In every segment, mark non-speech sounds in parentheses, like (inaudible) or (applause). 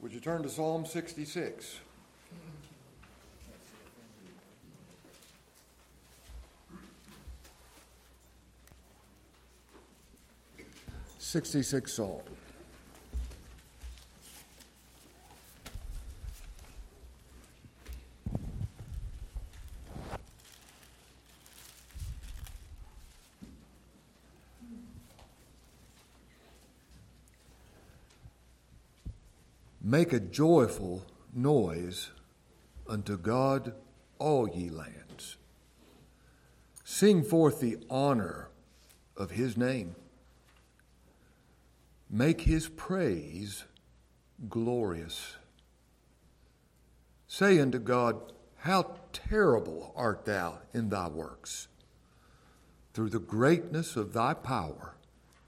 Would you turn to Psalm 66? Sixty-six Psalm. Make a joyful noise unto God, all ye lands. Sing forth the honor of his name. Make his praise glorious. Say unto God, How terrible art thou in thy works! Through the greatness of thy power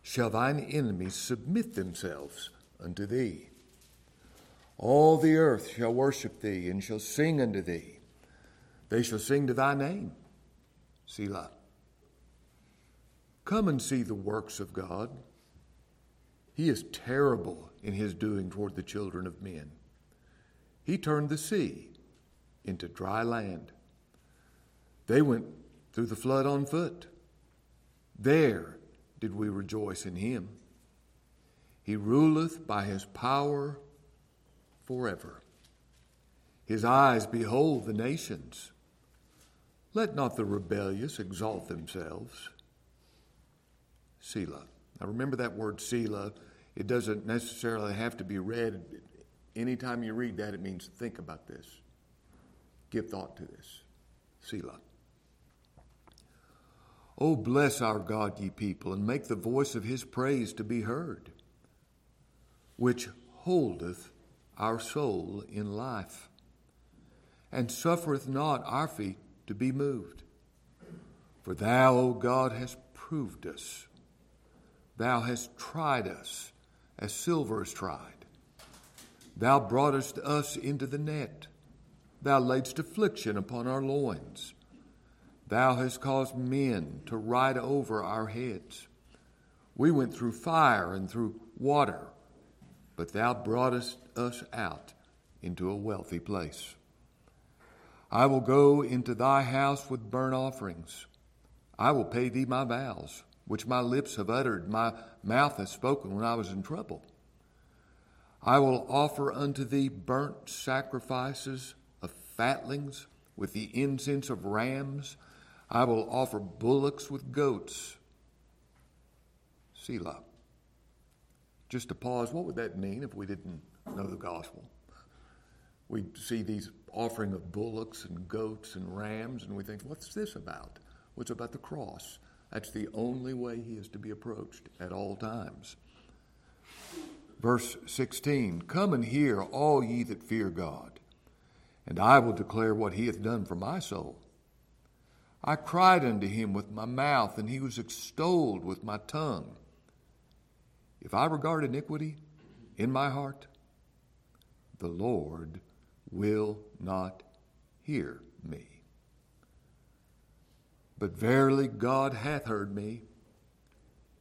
shall thine enemies submit themselves unto thee. All the earth shall worship thee and shall sing unto thee. They shall sing to thy name. Selah. Come and see the works of God. He is terrible in his doing toward the children of men. He turned the sea into dry land. They went through the flood on foot. There did we rejoice in him. He ruleth by his power forever. His eyes behold the nations. Let not the rebellious exalt themselves. Selah. Now remember that word Selah. It doesn't necessarily have to be read. Anytime you read that, it means think about this. Give thought to this. Selah. Oh, bless our God, ye people, and make the voice of his praise to be heard, which holdeth our soul in life, and suffereth not our feet to be moved. For thou, O God, hast proved us. Thou hast tried us as silver is tried. Thou broughtest us into the net. Thou laidst affliction upon our loins. Thou hast caused men to ride over our heads. We went through fire and through water but thou broughtest us out into a wealthy place. I will go into thy house with burnt offerings. I will pay thee my vows, which my lips have uttered, my mouth has spoken when I was in trouble. I will offer unto thee burnt sacrifices of fatlings with the incense of rams. I will offer bullocks with goats. Selah. Just to pause, what would that mean if we didn't know the gospel? We see these offering of bullocks and goats and rams, and we think, what's this about? What's about the cross? That's the only way he is to be approached at all times. Verse 16 Come and hear, all ye that fear God, and I will declare what he hath done for my soul. I cried unto him with my mouth, and he was extolled with my tongue. If I regard iniquity in my heart, the Lord will not hear me. But verily God hath heard me.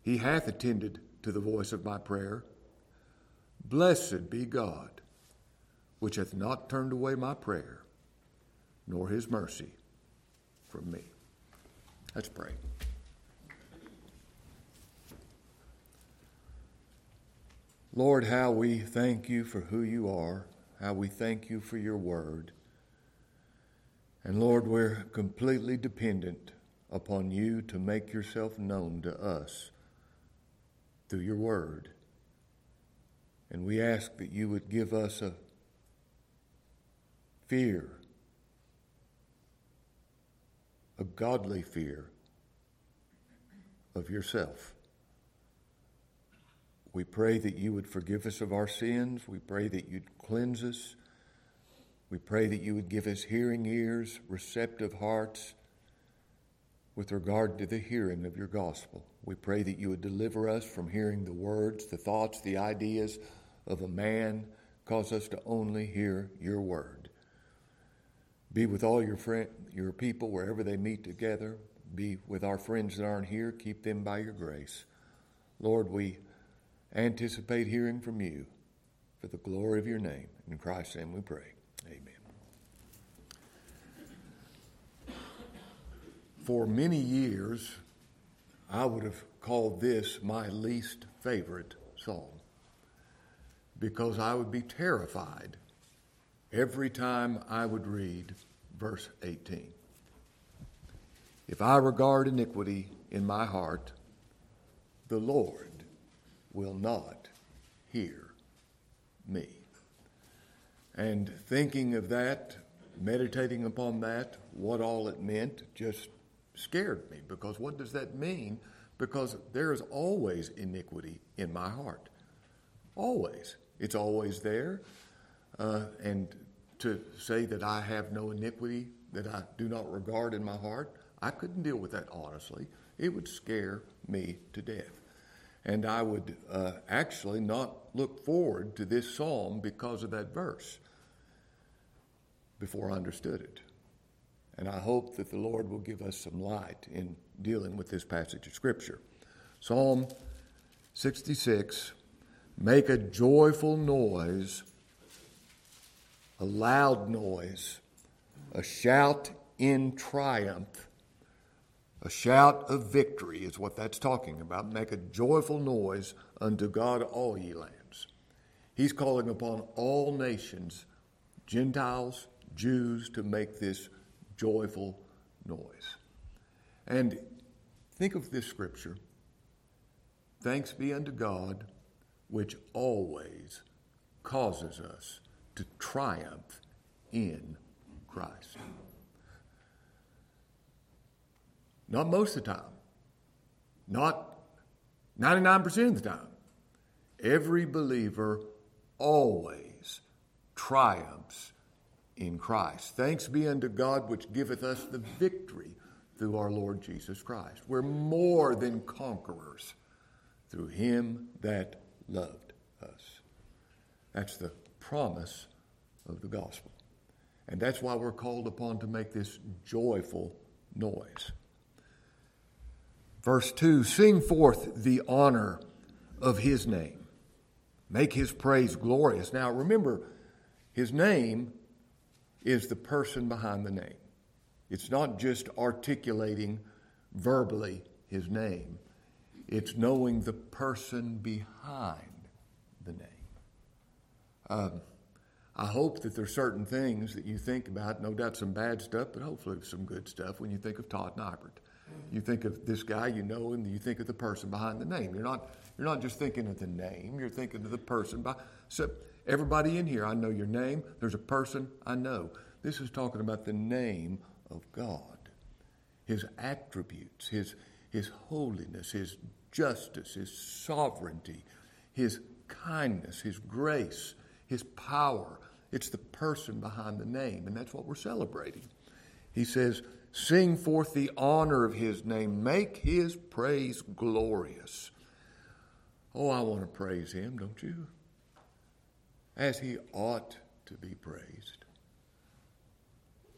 He hath attended to the voice of my prayer. Blessed be God, which hath not turned away my prayer, nor his mercy from me. Let's pray. Lord, how we thank you for who you are, how we thank you for your word. And Lord, we're completely dependent upon you to make yourself known to us through your word. And we ask that you would give us a fear, a godly fear of yourself. We pray that you would forgive us of our sins. We pray that you'd cleanse us. We pray that you would give us hearing ears, receptive hearts with regard to the hearing of your gospel. We pray that you would deliver us from hearing the words, the thoughts, the ideas of a man. Cause us to only hear your word. Be with all your friend, your people wherever they meet together. Be with our friends that aren't here. Keep them by your grace. Lord, we anticipate hearing from you. for the glory of your name. In Christ's name we pray. Amen. For many years, I would have called this my least favorite psalm because I would be terrified every time I would read verse 18. If I regard iniquity in my heart, the Lord will not hear me. And thinking of that, meditating upon that, what all it meant, just scared me because what does that mean? Because there is always iniquity in my heart. Always. It's always there. Uh, and to say that I have no iniquity that I do not regard in my heart, I couldn't deal with that honestly. It would scare me to death. And I would uh, actually not look forward to this psalm because of that verse before I understood it. And I hope that the Lord will give us some light in dealing with this passage of Scripture. Psalm 66 Make a joyful noise, a loud noise, a shout in triumph a shout of victory is what that's talking about. Make a joyful noise unto God, all ye lands. He's calling upon all nations, Gentiles, Jews, to make this joyful noise. And think of this scripture Thanks be unto God, which always causes us to triumph in Christ. Not most of the time. Not 99% of the time. Every believer always triumphs in Christ. Thanks be unto God which giveth us the victory through our Lord Jesus Christ. We're more than conquerors through him that loved us. That's the promise of the gospel. And that's why we're called upon to make this joyful noise. Verse 2 Sing forth the honor of his name, make his praise glorious. Now remember, his name is the person behind the name. It's not just articulating verbally his name, it's knowing the person behind the name. Um, I hope that there's certain things that you think about, no doubt some bad stuff, but hopefully some good stuff when you think of Todd Nyberg. You think of this guy, you know him, you think of the person behind the name. You're not, you're not just thinking of the name, you're thinking of the person. By, so, everybody in here, I know your name. There's a person I know. This is talking about the name of God, His attributes, His, His holiness, His justice, His sovereignty, His kindness, His grace, His power. It's the person behind the name, and that's what we're celebrating. He says, Sing forth the honor of his name. Make his praise glorious. Oh, I want to praise him, don't you? As he ought to be praised.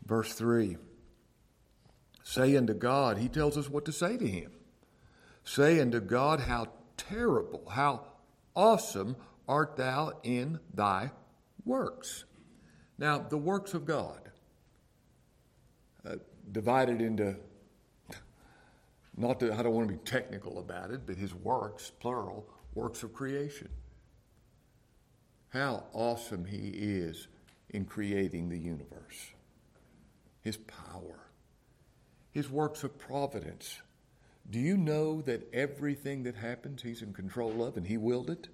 Verse 3 Say unto God, he tells us what to say to him. Say unto God, How terrible, how awesome art thou in thy works. Now, the works of God. Uh, divided into, not that I don't want to be technical about it, but his works, plural, works of creation. How awesome he is in creating the universe. His power, his works of providence. Do you know that everything that happens, he's in control of and he willed it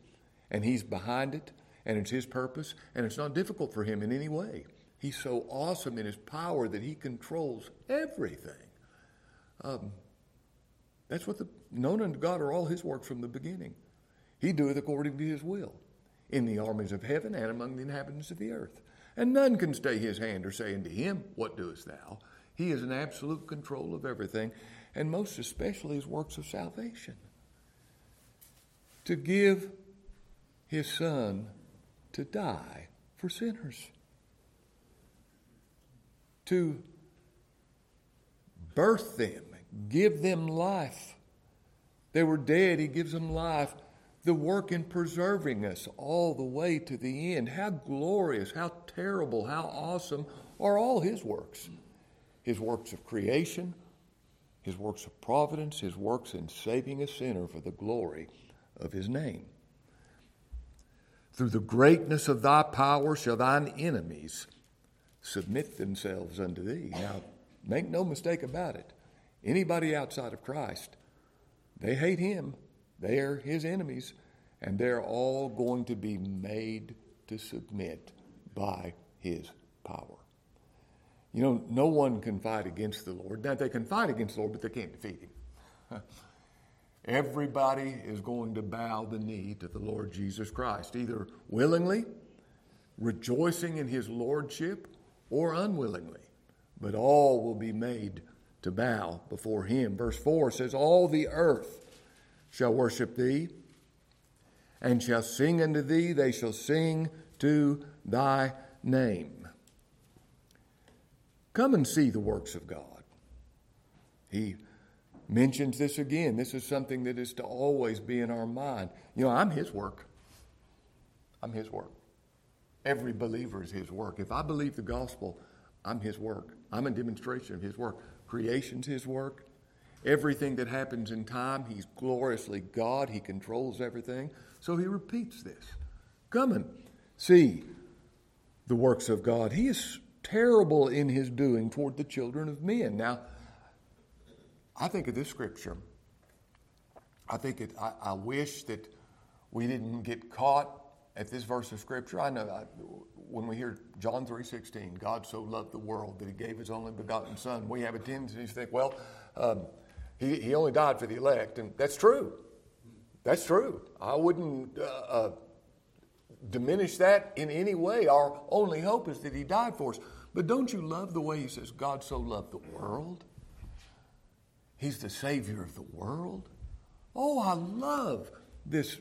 and he's behind it and it's his purpose and it's not difficult for him in any way? He's so awesome in his power that he controls everything. Um, that's what the known unto God are all his works from the beginning. He doeth according to his will in the armies of heaven and among the inhabitants of the earth. And none can stay his hand or say unto him, What doest thou? He is in absolute control of everything, and most especially his works of salvation. To give his son to die for sinners to birth them, give them life. They were dead, He gives them life. the work in preserving us all the way to the end. How glorious, how terrible, how awesome are all His works. His works of creation, His works of providence, His works in saving a sinner for the glory of His name. Through the greatness of thy power shall thine enemies submit themselves unto thee. Now, make no mistake about it. Anybody outside of Christ, they hate him. They are his enemies, and they're all going to be made to submit by his power. You know, no one can fight against the Lord. Now, they can fight against the Lord, but they can't defeat him. (laughs) Everybody is going to bow the knee to the Lord Jesus Christ, either willingly, rejoicing in his lordship, or unwillingly. But all will be made to bow before him. Verse 4 says, All the earth shall worship thee, and shall sing unto thee, they shall sing to thy name. Come and see the works of God. He mentions this again. This is something that is to always be in our mind. You know, I'm His work. I'm His work. Every believer is His work. If I believe the gospel, I'm His work. I'm a demonstration of His work. Creation's His work. Everything that happens in time, He's gloriously God. He controls everything. So He repeats this. Come and see the works of God. He is terrible in His doing toward the children of men. Now, I think of this scripture. I think it, I, I wish that we didn't get caught at this verse of scripture. I know I, when we hear John 3.16, God so loved the world that he gave his only begotten son, we have a tendency to think, well, um, he, he only died for the elect. And that's true. That's true. I wouldn't uh, uh, diminish that in any way. Our only hope is that he died for us. But don't you love the way he says, God so loved the world? He's the Savior of the world. Oh, I love this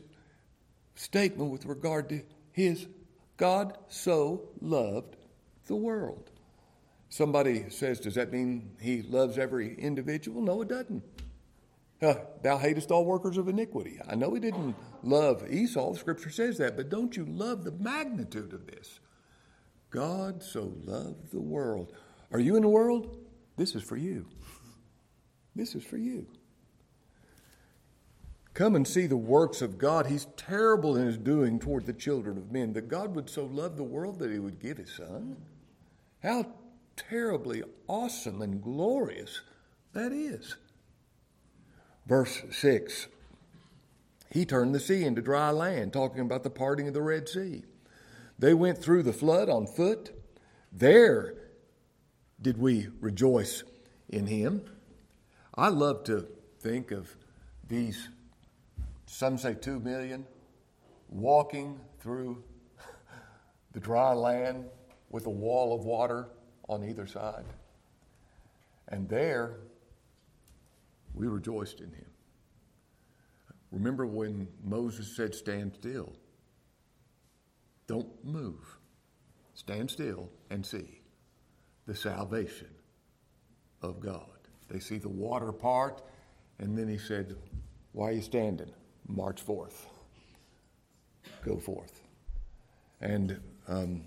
statement with regard to his God so loved the world. Somebody says, Does that mean he loves every individual? No, it doesn't. Uh, Thou hatest all workers of iniquity. I know he didn't love Esau, the scripture says that, but don't you love the magnitude of this? God so loved the world. Are you in the world? This is for you. This is for you. Come and see the works of God. He's terrible in his doing toward the children of men. That God would so love the world that he would give his son. How terribly awesome and glorious that is. Verse 6 He turned the sea into dry land, talking about the parting of the Red Sea. They went through the flood on foot. There did we rejoice in him. I love to think of these some say two million, walking through (laughs) the dry land with a wall of water on either side. And there, we rejoiced in him. Remember when Moses said, Stand still? Don't move. Stand still and see the salvation of God. They see the water part, and then he said, Why are you standing? March 4th. Go forth. And um,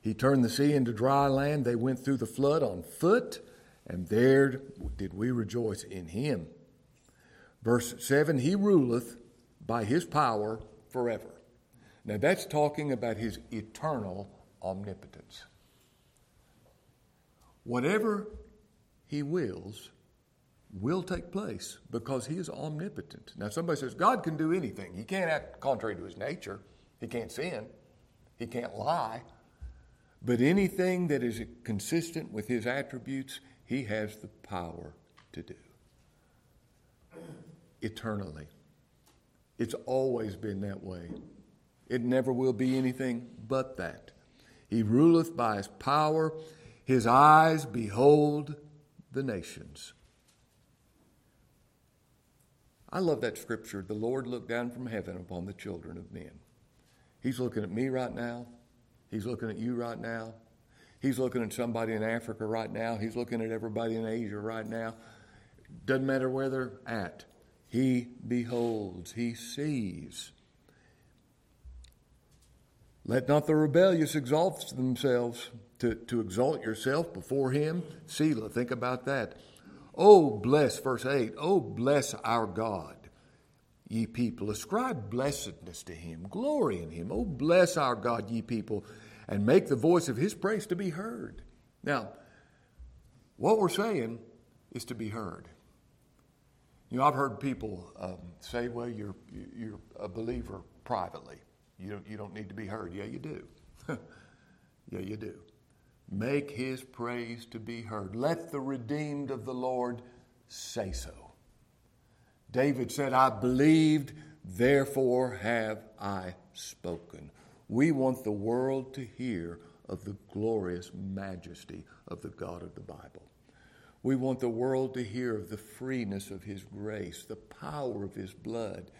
he turned the sea into dry land. They went through the flood on foot, and there did we rejoice in him. Verse 7 He ruleth by his power forever. Now that's talking about his eternal omnipotence. Whatever he wills, will take place because he is omnipotent. Now, somebody says God can do anything. He can't act contrary to his nature, he can't sin, he can't lie. But anything that is consistent with his attributes, he has the power to do. Eternally. It's always been that way. It never will be anything but that. He ruleth by his power, his eyes behold the nations. I love that scripture. The Lord looked down from heaven upon the children of men. He's looking at me right now. He's looking at you right now. He's looking at somebody in Africa right now. He's looking at everybody in Asia right now. Doesn't matter where they're at. He beholds, he sees. Let not the rebellious exalt themselves to, to exalt yourself before him. Selah, think about that. Oh, bless, verse 8, oh, bless our God, ye people. Ascribe blessedness to him, glory in him. Oh, bless our God, ye people, and make the voice of his praise to be heard. Now, what we're saying is to be heard. You know, I've heard people um, say, well, you're, you're a believer privately. You don't, you don't need to be heard. Yeah, you do. (laughs) yeah, you do. Make his praise to be heard. Let the redeemed of the Lord say so. David said, I believed, therefore have I spoken. We want the world to hear of the glorious majesty of the God of the Bible. We want the world to hear of the freeness of His grace, the power of His blood.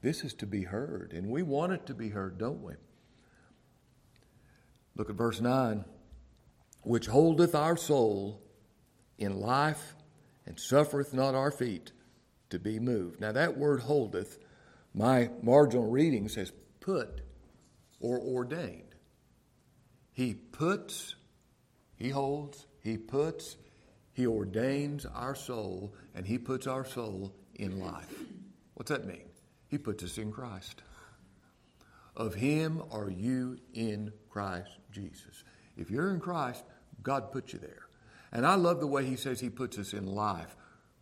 This is to be heard, and we want it to be heard, don't we? Look at verse 9. Which holdeth our soul in life and suffereth not our feet to be moved. Now, that word holdeth, my marginal reading says put or ordained. He puts, He holds, He puts, He ordains our soul, and He puts our soul in life. What's that mean? He puts us in Christ. Of Him are you in Christ Jesus. If you're in Christ, God put you there. And I love the way He says He puts us in life.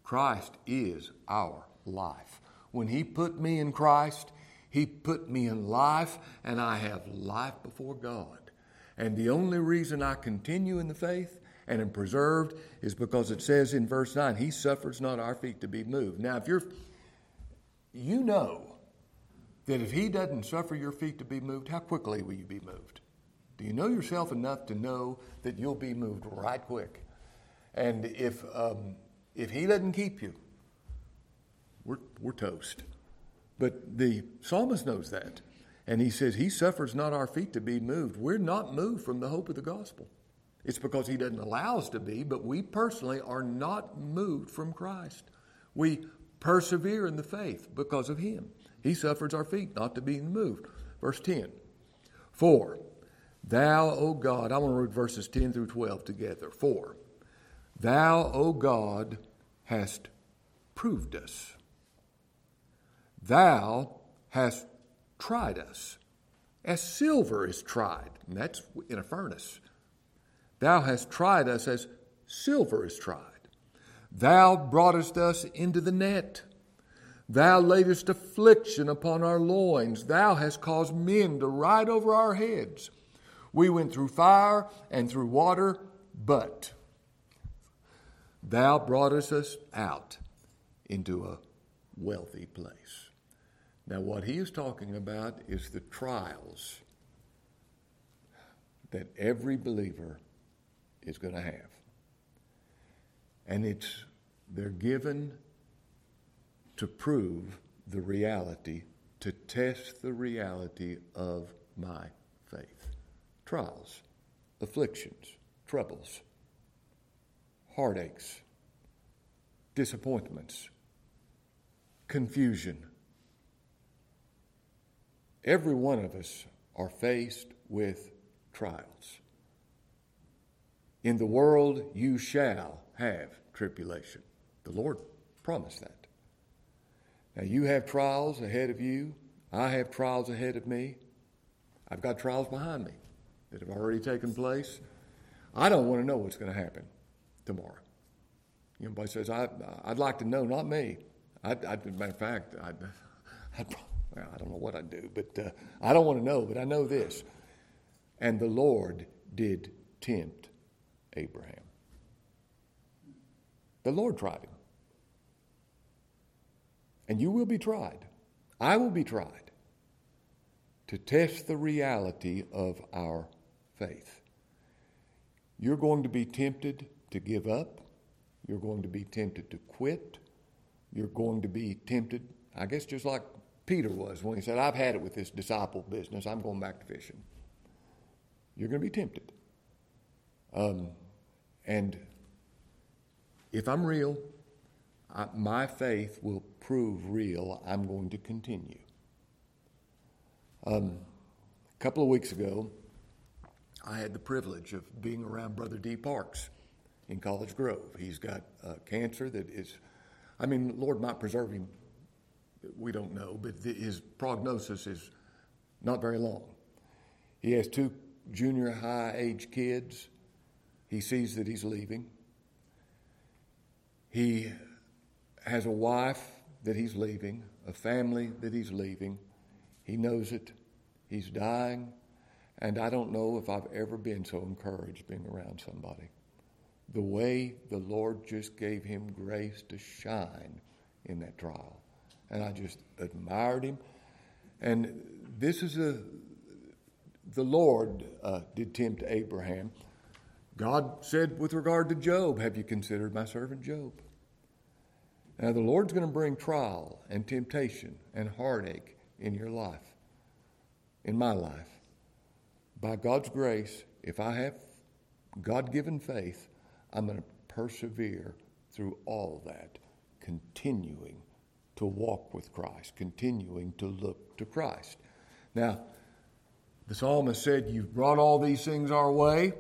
Christ is our life. When He put me in Christ, He put me in life, and I have life before God. And the only reason I continue in the faith and am preserved is because it says in verse 9, He suffers not our feet to be moved. Now, if you're, you know that if He doesn't suffer your feet to be moved, how quickly will you be moved? Do you know yourself enough to know that you'll be moved right quick? And if, um, if He doesn't keep you, we're, we're toast. But the psalmist knows that. And he says, He suffers not our feet to be moved. We're not moved from the hope of the gospel. It's because He doesn't allow us to be, but we personally are not moved from Christ. We persevere in the faith because of Him. He suffers our feet not to be moved. Verse 10 For thou, O God, I want to read verses 10 through 12 together. For thou, O God, hast proved us. Thou hast tried us, as silver is tried, and that's in a furnace. Thou hast tried us as silver is tried. Thou broughtest us into the net. Thou laidest affliction upon our loins. Thou hast caused men to ride over our heads. We went through fire and through water, but thou broughtest us out into a wealthy place. Now, what he is talking about is the trials that every believer is going to have. And it's they're given to prove the reality, to test the reality of my. Trials, afflictions, troubles, heartaches, disappointments, confusion Every one of us are faced with trials. In the world you shall have tribulation. The Lord promised that. Now you have trials ahead of you. I have trials ahead of me. I've got trials behind me that have already taken place. I don't want to know what's going to happen tomorrow. Everybody says, I, I'd like to know, not me. I, I, matter of fact, I'd, (laughs) I'd, well, I don't know what I'd do, but uh, I don't want to know, but I know this. And the Lord did tempt Abraham. The Lord tried him. And you will be tried. I will be tried to test the reality of our faith. You're going to be tempted to give up. You're going to be tempted to quit. You're going to be tempted, I guess, just like Peter was when he said, I've had it with this disciple business. I'm going back to fishing. You're going to be tempted. Um, and if I'm real, I, my faith will prove real, I'm going to continue. Um, a couple of weeks ago, I had the privilege of being around Brother D. Parks in College Grove. He's got uh, cancer that is, I mean, Lord might preserve him. We don't know, but his prognosis is not very long. He has two junior high age kids. He sees that he's leaving. He has a wife that he's leaving, a family that he's leaving. He knows it. He's dying. And I don't know if I've ever been so encouraged being around somebody. The way the Lord just gave him grace to shine in that trial. And I just admired him. And this is a, the Lord uh, did tempt Abraham. God said with regard to Job, Have you considered my servant Job? Now, the Lord's going to bring trial and temptation and heartache in your life, in my life. By God's grace, if I have God given faith, I'm going to persevere through all that, continuing to walk with Christ, continuing to look to Christ. Now, the psalmist said, You've brought all these things our way,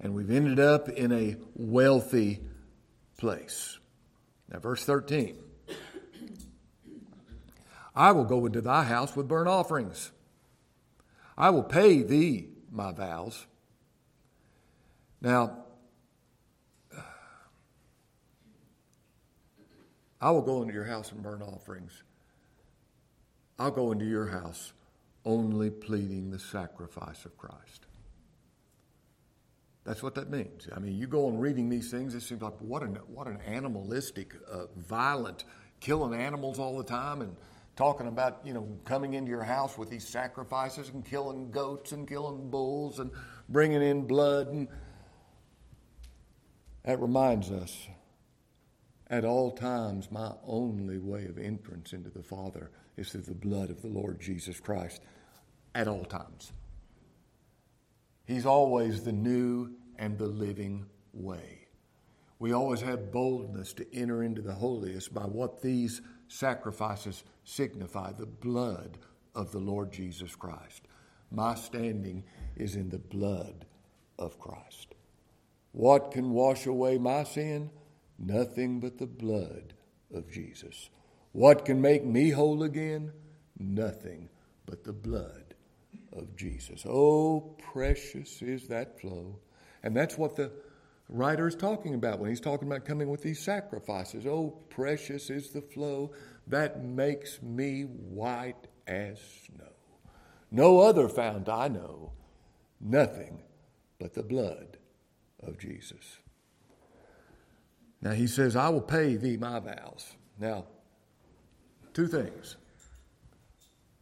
and we've ended up in a wealthy place. Now, verse 13 I will go into thy house with burnt offerings, I will pay thee my vows. Now, I will go into your house and burn offerings. I'll go into your house only pleading the sacrifice of Christ. That's what that means. I mean, you go on reading these things, it seems like what an, what an animalistic, uh, violent, killing animals all the time and talking about, you know, coming into your house with these sacrifices and killing goats and killing bulls and bringing in blood. And that reminds us at all times, my only way of entrance into the Father is through the blood of the Lord Jesus Christ at all times. He's always the new and the living way. We always have boldness to enter into the holiest by what these sacrifices signify the blood of the Lord Jesus Christ. My standing is in the blood of Christ. What can wash away my sin? Nothing but the blood of Jesus. What can make me whole again? Nothing but the blood of Jesus. Oh, precious is that flow. And that's what the writer is talking about when he's talking about coming with these sacrifices. Oh, precious is the flow that makes me white as snow. No other fount I know, nothing but the blood of Jesus. Now he says, I will pay thee my vows. Now, two things.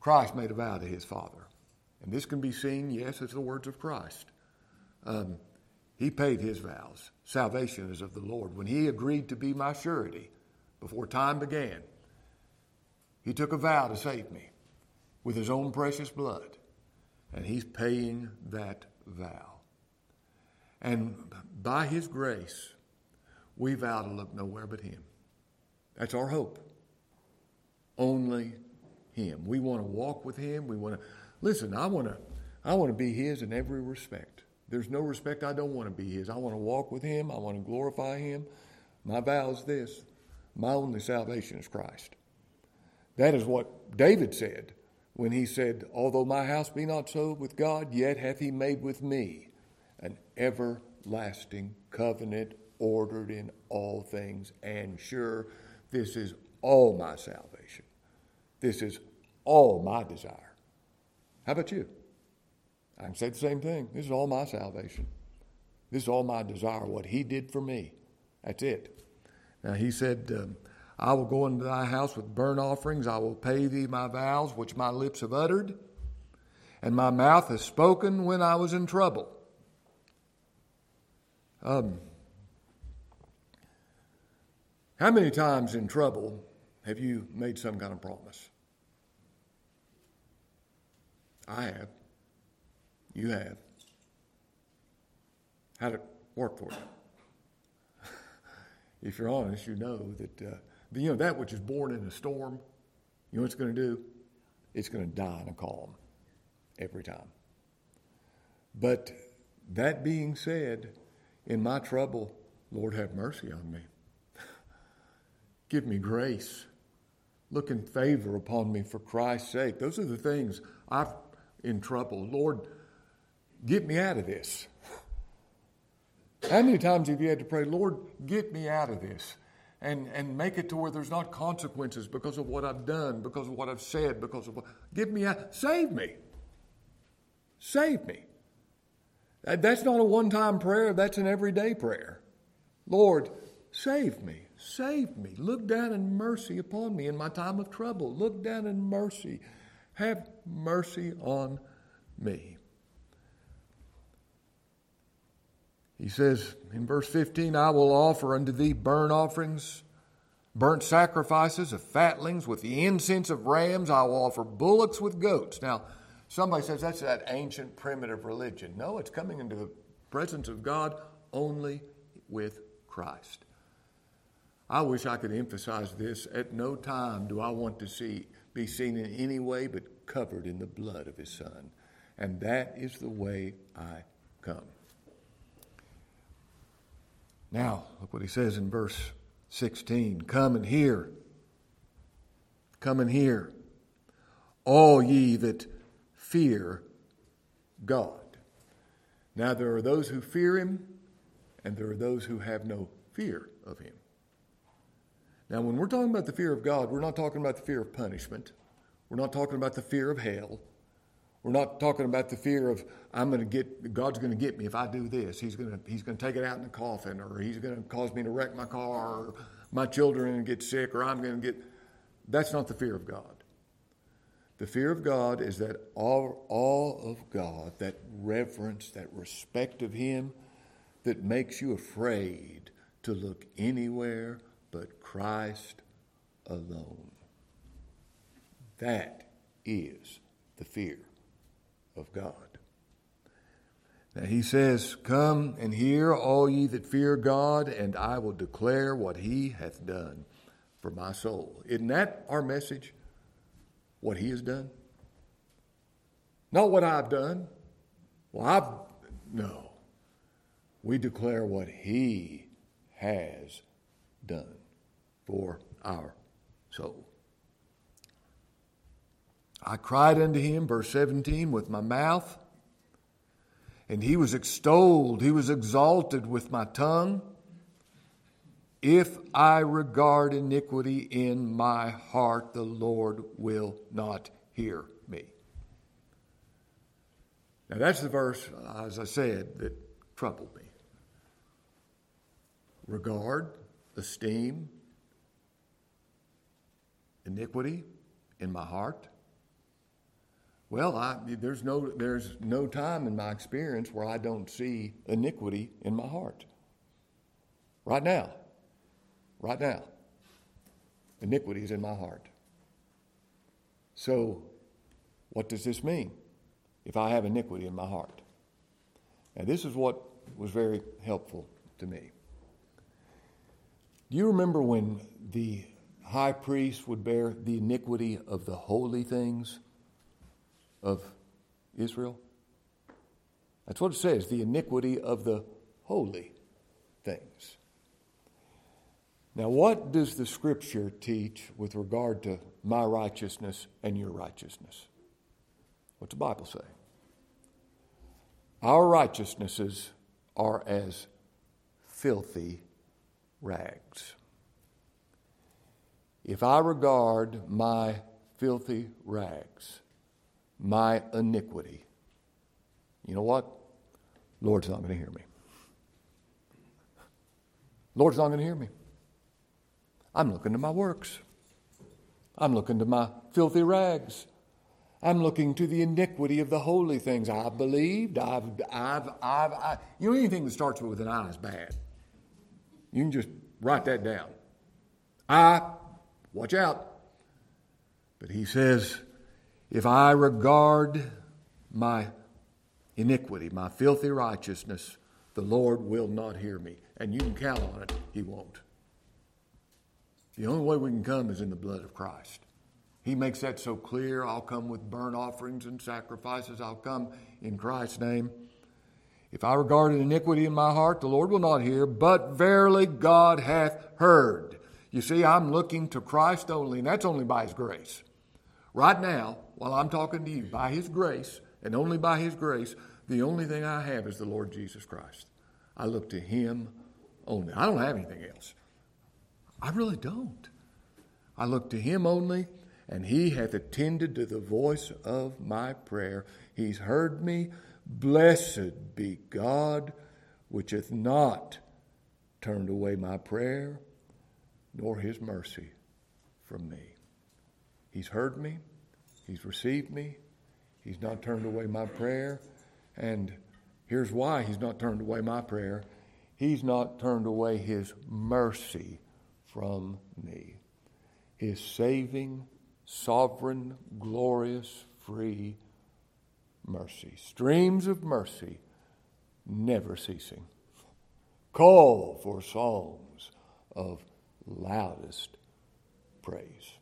Christ made a vow to his Father. And this can be seen, yes, as the words of Christ. Um, he paid his vows. Salvation is of the Lord. When he agreed to be my surety before time began, he took a vow to save me with his own precious blood. And he's paying that vow. And by his grace, we vow to look nowhere but Him. That's our hope. Only Him. We want to walk with Him. We want to listen. I want to. I want to be His in every respect. There's no respect I don't want to be His. I want to walk with Him. I want to glorify Him. My vow is this: my only salvation is Christ. That is what David said when he said, "Although my house be not so with God, yet hath He made with me an everlasting covenant ordered in all things, and sure, this is all my salvation. This is all my desire. How about you? I can say the same thing. This is all my salvation. This is all my desire, what He did for me. That's it. Now, He said, um, I will go into thy house with burnt offerings. I will pay thee my vows, which my lips have uttered, and my mouth has spoken when I was in trouble. Um, how many times in trouble have you made some kind of promise? I have. You have. How'd it work for you? (laughs) if you're honest, you know that uh, you know that which is born in a storm. You know what it's going to do? It's going to die in a calm every time. But that being said, in my trouble, Lord, have mercy on me. (laughs) Give me grace. Look in favor upon me for Christ's sake. Those are the things I've in trouble. Lord, get me out of this. (laughs) How many times have you had to pray, Lord, get me out of this? And, and make it to where there's not consequences because of what I've done, because of what I've said, because of what. Give me a. Save me. Save me. That's not a one time prayer, that's an everyday prayer. Lord, save me. Save me. Look down in mercy upon me in my time of trouble. Look down in mercy. Have mercy on me. He says in verse 15, I will offer unto thee burnt offerings, burnt sacrifices of fatlings with the incense of rams. I will offer bullocks with goats. Now, somebody says that's that ancient primitive religion. No, it's coming into the presence of God only with Christ. I wish I could emphasize this. At no time do I want to see be seen in any way but covered in the blood of his son. And that is the way I come. Now, look what he says in verse 16 Come and hear. Come and hear, all ye that fear God. Now, there are those who fear him, and there are those who have no fear of him. Now, when we're talking about the fear of God, we're not talking about the fear of punishment. We're not talking about the fear of hell. We're not talking about the fear of I'm going to get God's going to get me if I do this. He's going to He's going to take it out in the coffin, or He's going to cause me to wreck my car, or my children get sick, or I'm going to get. That's not the fear of God. The fear of God is that all, all of God, that reverence, that respect of Him, that makes you afraid to look anywhere but Christ alone. That is the fear of God. Now he says, Come and hear, all ye that fear God, and I will declare what he hath done for my soul. Isn't that our message? What he has done? Not what I've done. Well, I've, no. We declare what he has done for our soul. I cried unto him, verse 17, with my mouth, and he was extolled, he was exalted with my tongue. If I regard iniquity in my heart, the Lord will not hear me. Now, that's the verse, as I said, that troubled me. Regard, esteem, iniquity in my heart? Well, I, there's, no, there's no time in my experience where I don't see iniquity in my heart. Right now. Right now. Iniquity is in my heart. So, what does this mean if I have iniquity in my heart? Now, this is what was very helpful to me. Do you remember when the high priest would bear the iniquity of the holy things of Israel? That's what it says the iniquity of the holy things. Now, what does the scripture teach with regard to my righteousness and your righteousness? What's the Bible say? Our righteousnesses are as filthy rags if I regard my filthy rags, my iniquity, you know what? Lord's not going to hear me. Lord's not going to hear me. I'm looking to my works. I'm looking to my filthy rags. I'm looking to the iniquity of the holy things I've believed. I've, I've, I've, I, you know, anything that starts with an I is bad. You can just write that down. I Watch out. But he says, if I regard my iniquity, my filthy righteousness, the Lord will not hear me. And you can count on it, he won't. The only way we can come is in the blood of Christ. He makes that so clear. I'll come with burnt offerings and sacrifices. I'll come in Christ's name. If I regarded iniquity in my heart, the Lord will not hear, but verily God hath heard. You see, I'm looking to Christ only, and that's only by His grace. Right now, while I'm talking to you, by His grace, and only by His grace, the only thing I have is the Lord Jesus Christ. I look to Him only. I don't have anything else. I really don't. I look to Him only, and He hath attended to the voice of my prayer. He's heard me. Blessed be God, which hath not turned away my prayer, nor His mercy from me. He's heard me. He's received me. He's not turned away my prayer. And here's why He's not turned away my prayer He's not turned away His mercy from me. His saving, sovereign, glorious, free mercy. Streams of mercy never ceasing. Call for songs of loudest praise.